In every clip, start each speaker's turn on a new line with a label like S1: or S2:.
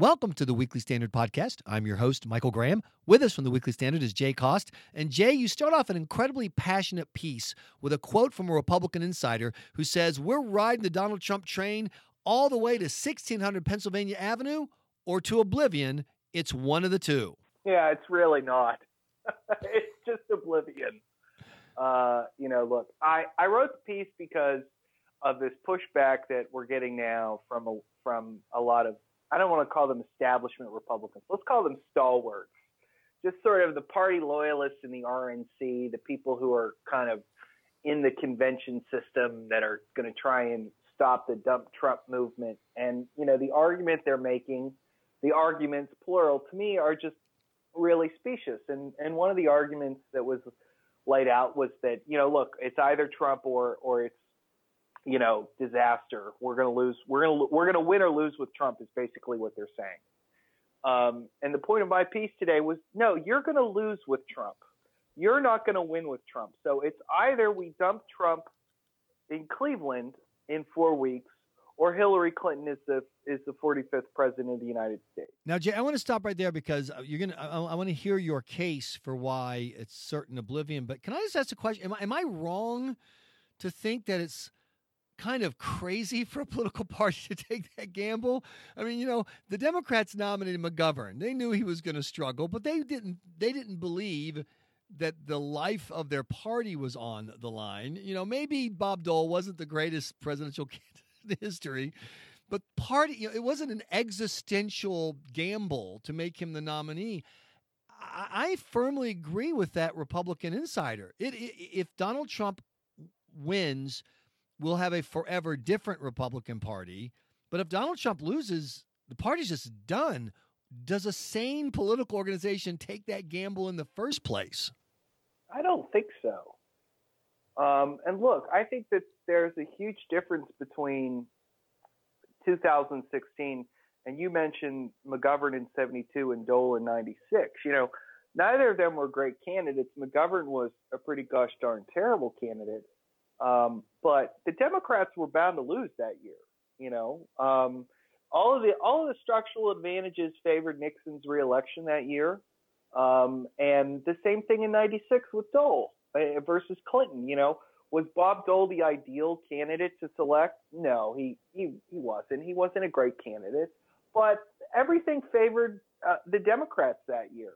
S1: Welcome to the Weekly Standard Podcast. I'm your host, Michael Graham. With us from the Weekly Standard is Jay Cost. And Jay, you start off an incredibly passionate piece with a quote from a Republican insider who says, We're riding the Donald Trump train all the way to 1600 Pennsylvania Avenue or to oblivion. It's one of the two.
S2: Yeah, it's really not. it's just oblivion. Uh, you know, look, I, I wrote the piece because of this pushback that we're getting now from a, from a lot of I don't want to call them establishment Republicans. Let's call them stalwarts. Just sort of the party loyalists in the RNC, the people who are kind of in the convention system that are going to try and stop the dump Trump movement. And, you know, the argument they're making, the arguments, plural, to me are just really specious. And, and one of the arguments that was laid out was that, you know, look, it's either Trump or, or it's you know, disaster. We're going to lose. We're going to we're going to win or lose with Trump is basically what they're saying. Um, and the point of my piece today was, no, you're going to lose with Trump. You're not going to win with Trump. So it's either we dump Trump in Cleveland in four weeks, or Hillary Clinton is the is the 45th president of the United States.
S1: Now, Jay, I want to stop right there because uh, you're gonna. I, I want to hear your case for why it's certain oblivion. But can I just ask a question? Am I, am I wrong to think that it's kind of crazy for a political party to take that gamble. I mean, you know, the Democrats nominated McGovern. They knew he was going to struggle, but they didn't they didn't believe that the life of their party was on the line. You know, maybe Bob Dole wasn't the greatest presidential candidate in history, but party you know, it wasn't an existential gamble to make him the nominee. I, firmly agree with that Republican insider. It, it, if Donald Trump wins, we'll have a forever different Republican Party. But if Donald Trump loses, the party's just done. Does a sane political organization take that gamble in the first place?
S2: I don't think so. Um, and look, I think that there's a huge difference between 2016 and you mentioned McGovern in 72 and Dole in 96. You know, neither of them were great candidates. McGovern was a pretty gosh darn terrible candidate. Um, but the Democrats were bound to lose that year. You know, um, all of the all of the structural advantages favored Nixon's reelection that year, um, and the same thing in '96 with Dole uh, versus Clinton. You know, was Bob Dole the ideal candidate to select? No, he he he wasn't. He wasn't a great candidate, but everything favored uh, the Democrats that year.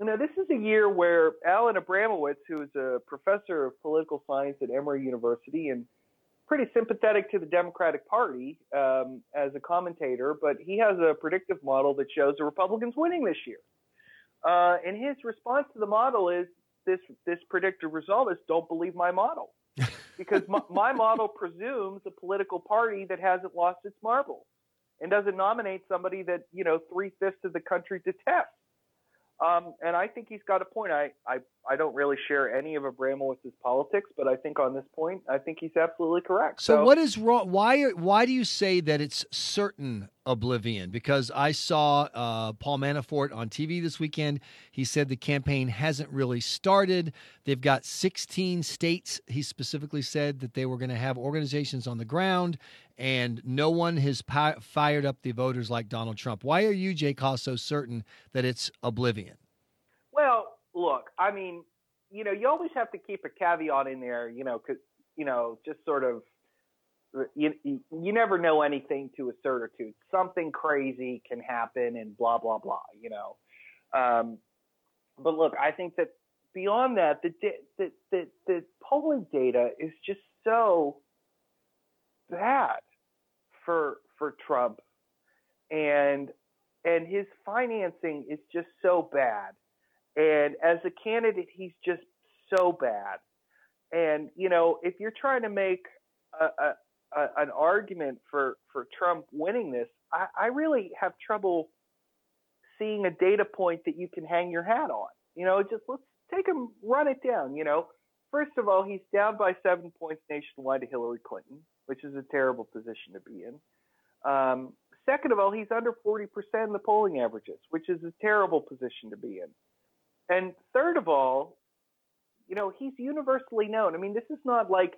S2: You know, this is a year where Alan Abramowitz, who is a professor of political science at Emory University and pretty sympathetic to the Democratic Party um, as a commentator, but he has a predictive model that shows the Republicans winning this year. Uh, and his response to the model is this: this predictive result is don't believe my model, because my, my model presumes a political party that hasn't lost its marbles and doesn't nominate somebody that you know three fifths of the country detests. Um, and I think he's got a point. I, I, I don't really share any of Abramowitz's politics, but I think on this point, I think he's absolutely correct.
S1: So, so what is wrong? Why, why do you say that it's certain oblivion? Because I saw uh, Paul Manafort on TV this weekend. He said the campaign hasn't really started. They've got 16 states. He specifically said that they were going to have organizations on the ground, and no one has pi- fired up the voters like Donald Trump. Why are you, Jay so certain that it's oblivion?
S2: Well, look, I mean, you know, you always have to keep a caveat in there, you know, because you know, just sort of you you never know anything to a certitude. Something crazy can happen, and blah blah blah. You know, um, but look, I think that beyond that, the the the, the polling data is just so bad for for Trump, and and his financing is just so bad, and as a candidate, he's just so bad. And you know, if you're trying to make a, a, a, an argument for for Trump winning this, I, I really have trouble seeing a data point that you can hang your hat on. You know, just let's take him, run it down. You know, first of all, he's down by seven points nationwide to Hillary Clinton which is a terrible position to be in. Um, second of all, he's under 40% in the polling averages, which is a terrible position to be in. And third of all, you know, he's universally known. I mean, this is not like,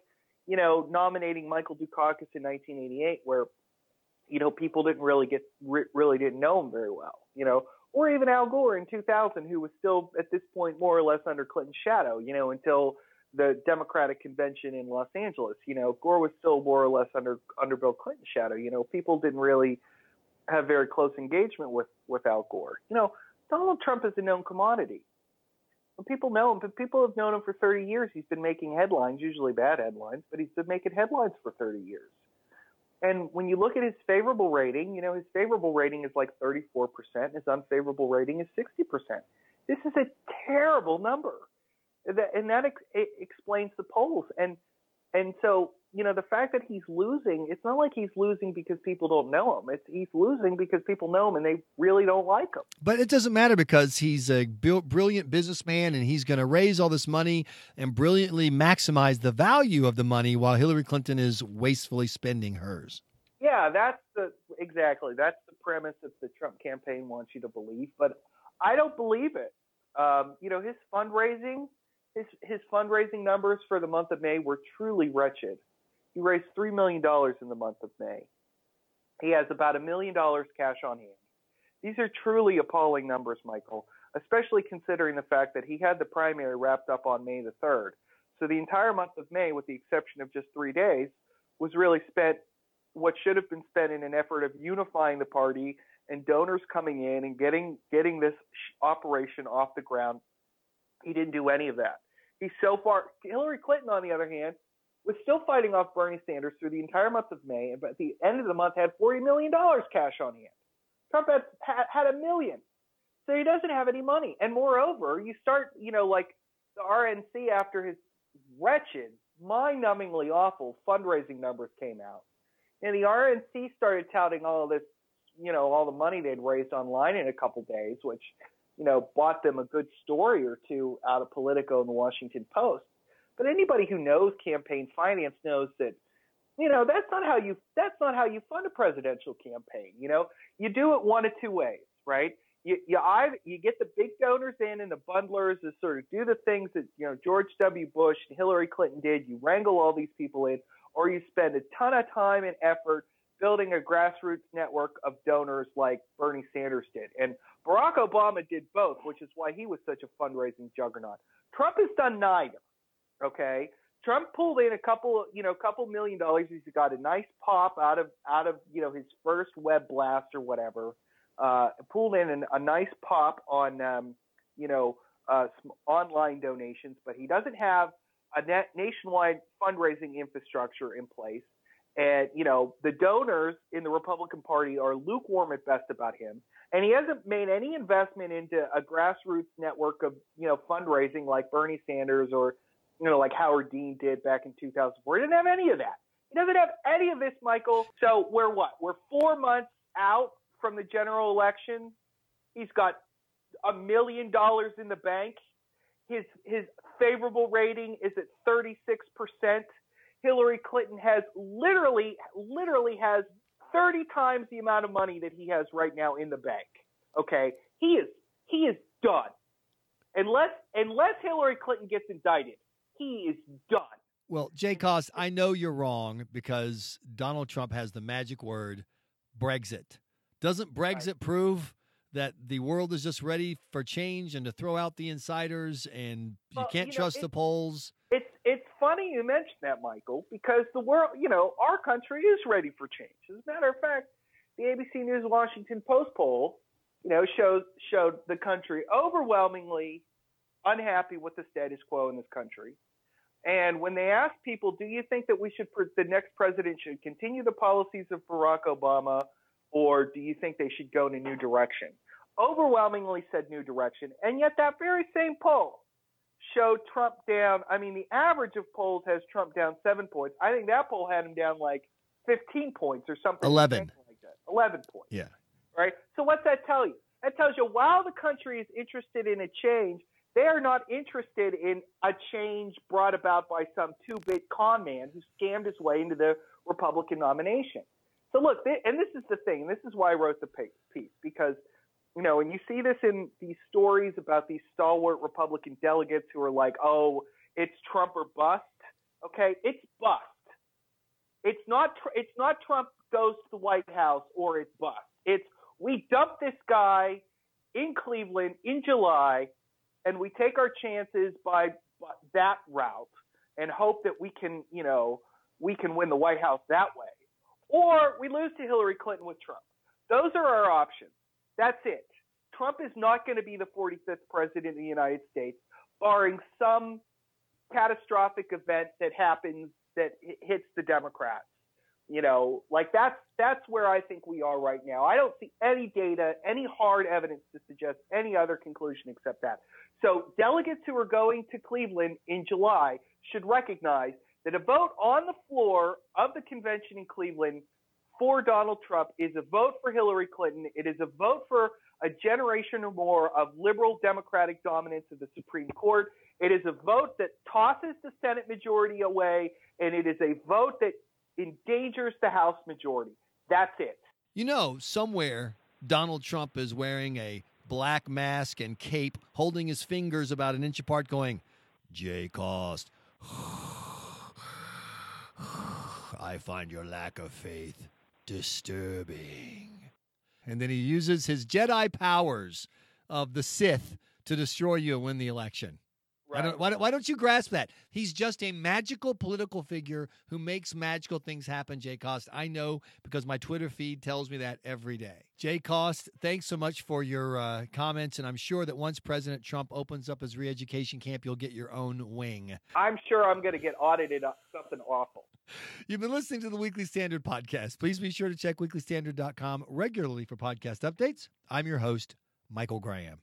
S2: you know, nominating Michael Dukakis in 1988, where you know, people didn't really get really didn't know him very well, you know, or even Al Gore in 2000, who was still at this point more or less under Clinton's shadow, you know, until the Democratic convention in Los Angeles. You know, Gore was still more or less under under Bill Clinton's shadow. You know, people didn't really have very close engagement with with Al Gore. You know, Donald Trump is a known commodity. People know him, but people have known him for 30 years. He's been making headlines, usually bad headlines, but he's been making headlines for 30 years. And when you look at his favorable rating, you know, his favorable rating is like 34%, his unfavorable rating is 60%. This is a terrible number. And that ex- explains the polls. And and so, you know, the fact that he's losing, it's not like he's losing because people don't know him. It's he's losing because people know him and they really don't like him.
S1: But it doesn't matter because he's a brilliant businessman and he's going to raise all this money and brilliantly maximize the value of the money while Hillary Clinton is wastefully spending hers.
S2: Yeah, that's the exactly. That's the premise that the Trump campaign wants you to believe, but I don't believe it. Um, you know, his fundraising his his fundraising numbers for the month of May were truly wretched. He raised three million dollars in the month of May. He has about a million dollars cash on hand. These are truly appalling numbers, Michael, especially considering the fact that he had the primary wrapped up on May the 3rd. So the entire month of May, with the exception of just three days, was really spent what should have been spent in an effort of unifying the party and donors coming in and getting getting this operation off the ground he didn't do any of that. He's so far. Hillary Clinton, on the other hand, was still fighting off Bernie Sanders through the entire month of May, but at the end of the month had forty million dollars cash on hand. Trump had, had a million, so he doesn't have any money. And moreover, you start, you know, like the RNC after his wretched, mind-numbingly awful fundraising numbers came out, and the RNC started touting all this, you know, all the money they'd raised online in a couple days, which you know, bought them a good story or two out of Politico and the Washington Post. But anybody who knows campaign finance knows that, you know, that's not how you that's not how you fund a presidential campaign. You know, you do it one of two ways, right? You you either you get the big donors in and the bundlers to sort of do the things that you know George W. Bush and Hillary Clinton did. You wrangle all these people in, or you spend a ton of time and effort building a grassroots network of donors like Bernie Sanders did. And Barack Obama did both, which is why he was such a fundraising juggernaut. Trump has done neither. Okay, Trump pulled in a couple, you know, couple million dollars. He's got a nice pop out of out of you know his first web blast or whatever. Uh, pulled in an, a nice pop on um, you know uh, online donations, but he doesn't have a nationwide fundraising infrastructure in place. And, you know, the donors in the Republican Party are lukewarm at best about him. And he hasn't made any investment into a grassroots network of, you know, fundraising like Bernie Sanders or, you know, like Howard Dean did back in 2004. He didn't have any of that. He doesn't have any of this, Michael. So we're what? We're four months out from the general election. He's got a million dollars in the bank. His his favorable rating is at 36 percent. Hillary Clinton has literally, literally has 30 times the amount of money that he has right now in the bank. Okay, he is he is done. Unless unless Hillary Clinton gets indicted, he is done.
S1: Well, Jay Cost, I know you're wrong because Donald Trump has the magic word Brexit. Doesn't Brexit right. prove that the world is just ready for change and to throw out the insiders and well, you can't you know, trust the polls?
S2: It's it's funny you mentioned that, Michael, because the world, you know, our country is ready for change. As a matter of fact, the ABC News Washington Post poll, you know, shows showed the country overwhelmingly unhappy with the status quo in this country. And when they asked people, do you think that we should, the next president should continue the policies of Barack Obama, or do you think they should go in a new direction? Overwhelmingly said new direction. And yet that very same poll showed Trump down. I mean, the average of polls has Trump down seven points. I think that poll had him down like 15 points or something.
S1: 11.
S2: Like that. 11 points.
S1: Yeah.
S2: Right? So what's that tell you? That tells you while the country is interested in a change, they are not interested in a change brought about by some two bit con man who scammed his way into the Republican nomination. So look, and this is the thing. This is why I wrote the piece because – you know, and you see this in these stories about these stalwart Republican delegates who are like, "Oh, it's Trump or bust." Okay, it's bust. It's not. It's not Trump goes to the White House or it's bust. It's we dump this guy in Cleveland in July and we take our chances by, that route and hope that we can, you know, we can win the White House that way. Or we lose to Hillary Clinton with Trump. Those are our options. That's it. Trump is not going to be the 45th president of the United States, barring some catastrophic event that happens that hits the Democrats. You know, like that's that's where I think we are right now. I don't see any data, any hard evidence to suggest any other conclusion except that. So delegates who are going to Cleveland in July should recognize that a vote on the floor of the convention in Cleveland for Donald Trump is a vote for Hillary Clinton. It is a vote for a generation or more of liberal democratic dominance of the Supreme Court. It is a vote that tosses the Senate majority away, and it is a vote that endangers the House majority. That's it.
S1: You know, somewhere Donald Trump is wearing a black mask and cape, holding his fingers about an inch apart, going, Jay Cost. I find your lack of faith disturbing. And then he uses his Jedi powers of the Sith to destroy you and win the election. Right. Don't, why, why, don't you grasp that? He's just a magical political figure who makes magical things happen, Jay Cost. I know because my Twitter feed tells me that every day. Jay Cost, thanks so much for your uh, comments. And I'm sure that once President Trump opens up his re education camp, you'll get your own wing.
S2: I'm sure I'm going to get audited on something awful.
S1: You've been listening to the Weekly Standard podcast. Please be sure to check weeklystandard.com regularly for podcast updates. I'm your host, Michael Graham.